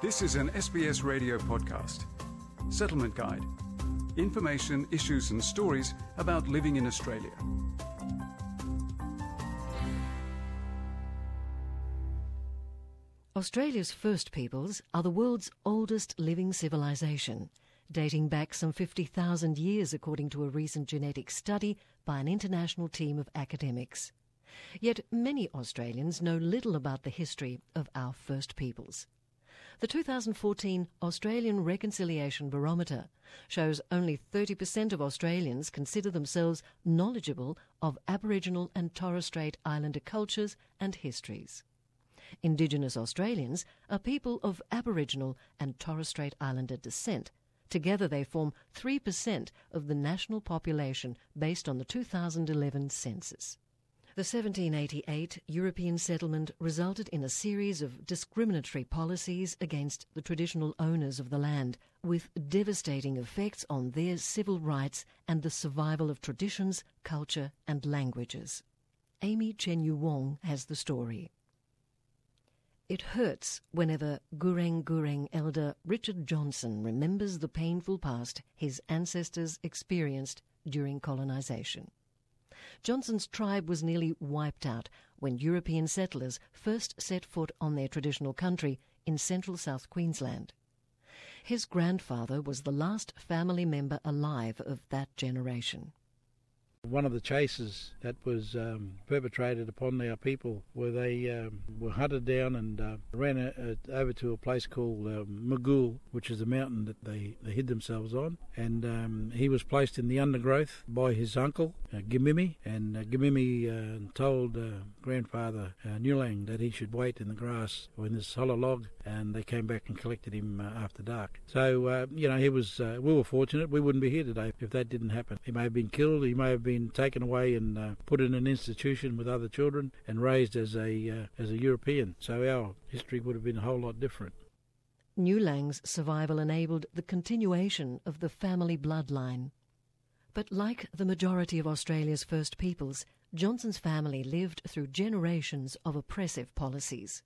This is an SBS radio podcast. Settlement Guide. Information, issues, and stories about living in Australia. Australia's First Peoples are the world's oldest living civilization, dating back some 50,000 years according to a recent genetic study by an international team of academics. Yet many Australians know little about the history of our First Peoples. The 2014 Australian Reconciliation Barometer shows only 30% of Australians consider themselves knowledgeable of Aboriginal and Torres Strait Islander cultures and histories. Indigenous Australians are people of Aboriginal and Torres Strait Islander descent. Together they form 3% of the national population based on the 2011 census. The 1788 European settlement resulted in a series of discriminatory policies against the traditional owners of the land, with devastating effects on their civil rights and the survival of traditions, culture, and languages. Amy Chenyu Wong has the story. It hurts whenever Gureng Gureng elder Richard Johnson remembers the painful past his ancestors experienced during colonisation. Johnson's tribe was nearly wiped out when European settlers first set foot on their traditional country in central South Queensland. His grandfather was the last family member alive of that generation. One of the chases that was um, perpetrated upon our people where they um, were hunted down and uh, ran a, a, over to a place called uh, Magul, which is a mountain that they, they hid themselves on. And um, he was placed in the undergrowth by his uncle, uh, Gimimi. And uh, Gimimi uh, told uh, grandfather uh, Nulang that he should wait in the grass or in this hollow log. And they came back and collected him uh, after dark. So, you know, he was. we were fortunate. We wouldn't be here today if that didn't happen. He may have been killed. He may have been taken away and uh, put in an institution with other children and raised as a uh, as a European. So our history would have been a whole lot different. Newlang's survival enabled the continuation of the family bloodline. But like the majority of Australia's First Peoples, Johnson's family lived through generations of oppressive policies.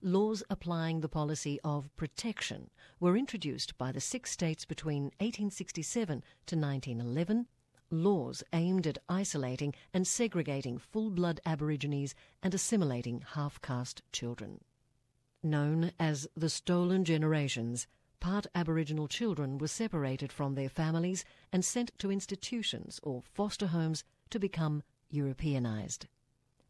Laws applying the policy of protection were introduced by the six states between 1867 to 1911 laws aimed at isolating and segregating full-blood Aborigines and assimilating half-caste children. Known as the Stolen Generations, part Aboriginal children were separated from their families and sent to institutions or foster homes to become Europeanised.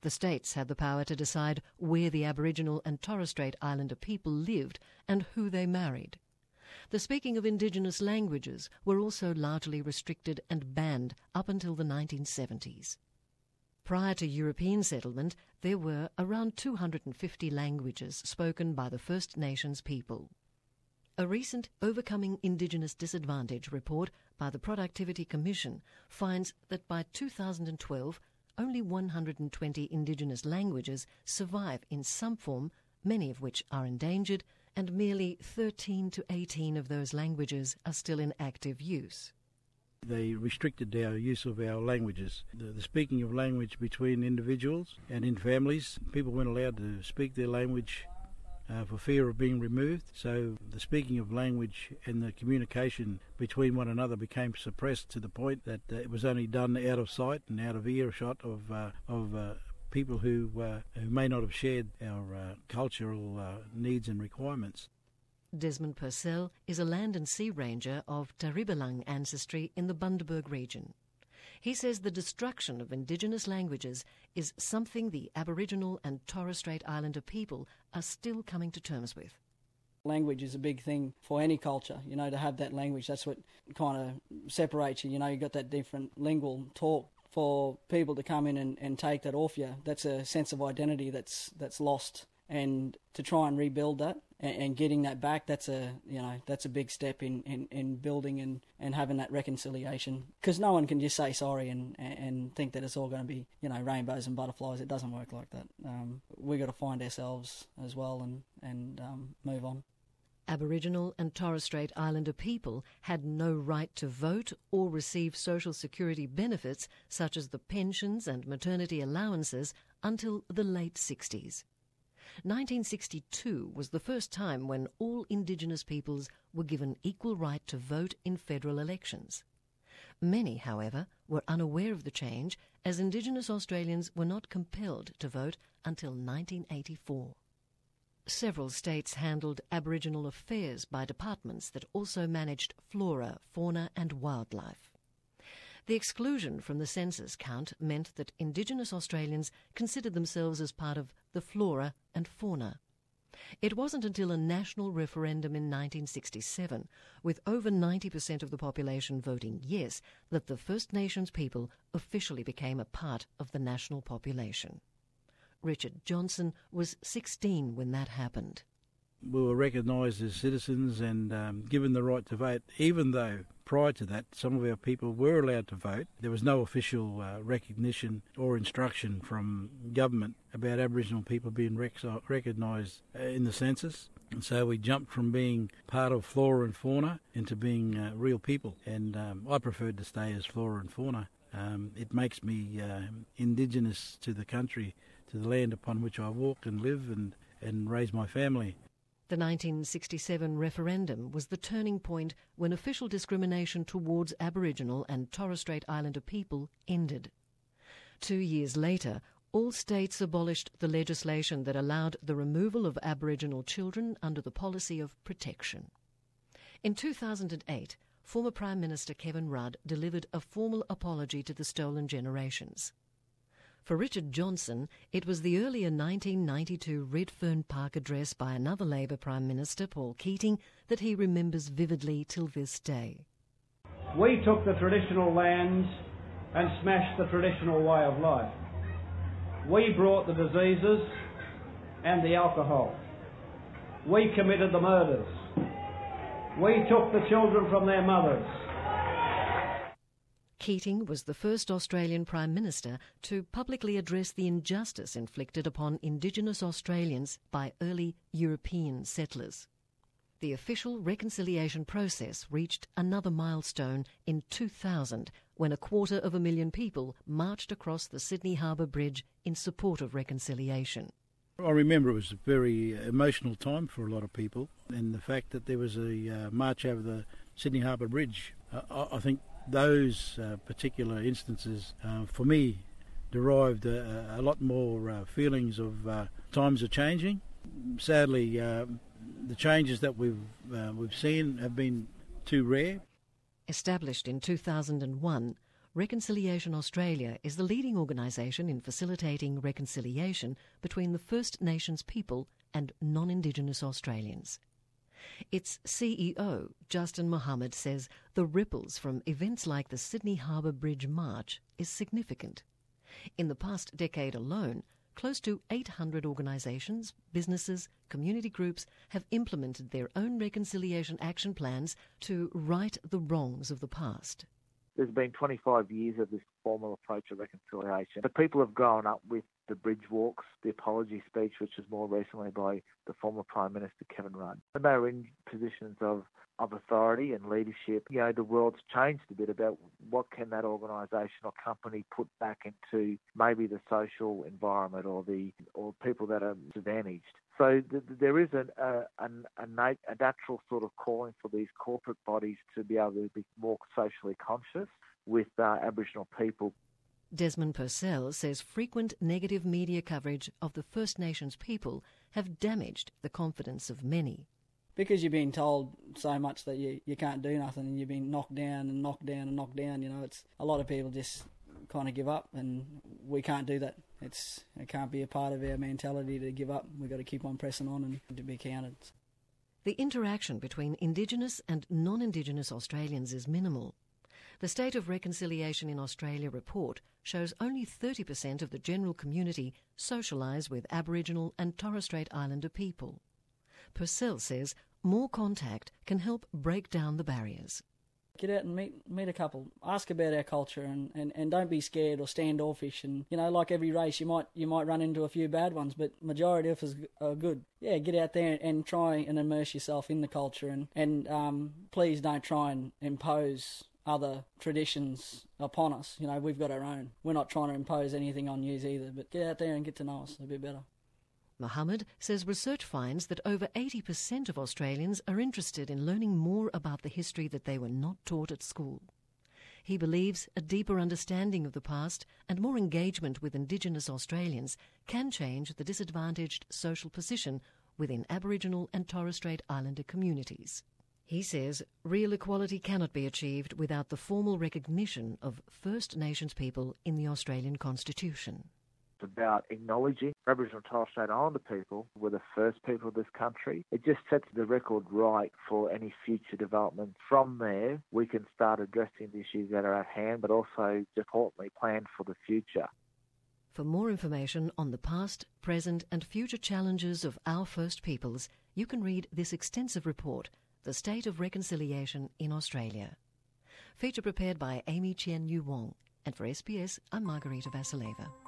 The states had the power to decide where the Aboriginal and Torres Strait Islander people lived and who they married. The speaking of indigenous languages were also largely restricted and banned up until the 1970s. Prior to European settlement, there were around 250 languages spoken by the First Nations people. A recent Overcoming Indigenous Disadvantage report by the Productivity Commission finds that by 2012, only 120 Indigenous languages survive in some form, many of which are endangered and merely 13 to 18 of those languages are still in active use. They restricted our use of our languages. The, the, speaking of language between individuals and in families, people weren't allowed to speak their language uh, for fear of being removed. So the speaking of language and the communication between one another became suppressed to the point that uh, it was only done out of sight and out of earshot of uh, of uh, people who uh, who may not have shared our uh, cultural uh, needs and requirements. Desmond Purcell is a land and sea ranger of Taribelang ancestry in the Bundaberg region. He says the destruction of indigenous languages is something the Aboriginal and Torres Strait Islander people are still coming to terms with. Language is a big thing for any culture, you know, to have that language. That's what kind of separates you. You know, you've got that different lingual talk for people to come in and, and take that off you, that's a sense of identity that's that's lost. And to try and rebuild that and, and getting that back, that's a you know that's a big step in, in, in building and, and having that reconciliation. Because no one can just say sorry and, and think that it's all going to be you know rainbows and butterflies. It doesn't work like that. Um, we got to find ourselves as well and and um, move on. Aboriginal and Torres Strait Islander people had no right to vote or receive social security benefits such as the pensions and maternity allowances until the late 60s. 1962 was the first time when all Indigenous peoples were given equal right to vote in federal elections. Many, however, were unaware of the change as Indigenous Australians were not compelled to vote until 1984. Several states handled Aboriginal affairs by departments that also managed flora, fauna, and wildlife. The exclusion from the census count meant that Indigenous Australians considered themselves as part of the flora and fauna. It wasn't until a national referendum in 1967, with over 90% of the population voting yes, that the First Nations people officially became a part of the national population. Richard Johnson was 16 when that happened. We were recognised as citizens and um, given the right to vote, even though prior to that some of our people were allowed to vote. There was no official uh, recognition or instruction from government about Aboriginal people being rec- recognised uh, in the census. And so we jumped from being part of flora and fauna into being uh, real people. And um, I preferred to stay as flora and fauna. Um, it makes me uh, indigenous to the country to the land upon which I walk and live and, and raise my family. The 1967 referendum was the turning point when official discrimination towards Aboriginal and Torres Strait Islander people ended. Two years later, all states abolished the legislation that allowed the removal of Aboriginal children under the policy of protection. In 2008, former Prime Minister Kevin Rudd delivered a formal apology to the stolen generations. For Richard Johnson, it was the earlier 1992 Redfern Park address by another Labor Prime Minister, Paul Keating, that he remembers vividly till this day. We took the traditional lands and smashed the traditional way of life. We brought the diseases and the alcohol. We committed the murders. We took the children from their mothers. Keating was the first Australian Prime Minister to publicly address the injustice inflicted upon Indigenous Australians by early European settlers. The official reconciliation process reached another milestone in 2000 when a quarter of a million people marched across the Sydney Harbour Bridge in support of reconciliation. I remember it was a very emotional time for a lot of people, and the fact that there was a uh, march over the Sydney Harbour Bridge, uh, I think those uh, particular instances, uh, for me, derived a, a lot more uh, feelings of uh, times are changing. Sadly, uh, the changes that we've uh, we've seen have been too rare. Established in 2001, Reconciliation Australia is the leading organisation in facilitating reconciliation between the First Nations people and non-Indigenous Australians. Its CEO, Justin Mohamed, says the ripples from events like the Sydney Harbour Bridge March is significant. In the past decade alone, close to 800 organisations, businesses, community groups have implemented their own reconciliation action plans to right the wrongs of the past. There's been 25 years of this formal approach of reconciliation. But people have grown up with the bridge walks, the apology speech, which was more recently by the former Prime Minister Kevin Rudd. And they were in positions of, of authority and leadership. You know, the world's changed a bit about what can that organisation or company put back into maybe the social environment or the or people that are disadvantaged. So th- there is a, a, a, a natural sort of calling for these corporate bodies to be able to be more socially conscious with uh, Aboriginal people. Desmond Purcell says frequent negative media coverage of the First Nations people have damaged the confidence of many. Because you're being told so much that you, you can't do nothing and you've been knocked down and knocked down and knocked down, you know, it's a lot of people just kind of give up and we can't do that. It's it can't be a part of our mentality to give up. We've got to keep on pressing on and to be counted. The interaction between Indigenous and non-Indigenous Australians is minimal. The State of Reconciliation in Australia report shows only 30% of the general community socialise with Aboriginal and Torres Strait Islander people. Purcell says more contact can help break down the barriers. Get out and meet meet a couple. Ask about our culture and, and, and don't be scared or standoffish. And you know, like every race, you might you might run into a few bad ones, but majority of us are good. Yeah, get out there and try and immerse yourself in the culture. And and um, please don't try and impose other traditions upon us. You know, we've got our own. We're not trying to impose anything on you either, but get out there and get to know us a bit better. Mohamed says research finds that over 80% of Australians are interested in learning more about the history that they were not taught at school. He believes a deeper understanding of the past and more engagement with Indigenous Australians can change the disadvantaged social position within Aboriginal and Torres Strait Islander communities. He says real equality cannot be achieved without the formal recognition of First Nations people in the Australian Constitution about acknowledging Aboriginal and Torres Strait Islander people were the first people of this country. It just sets the record right for any future development. From there, we can start addressing the issues that are at hand, but also, importantly, plan for the future. For more information on the past, present, and future challenges of our First Peoples, you can read this extensive report, The State of Reconciliation in Australia. Feature prepared by Amy Chien Yu Wong. And for SBS, I'm Margarita Vasileva.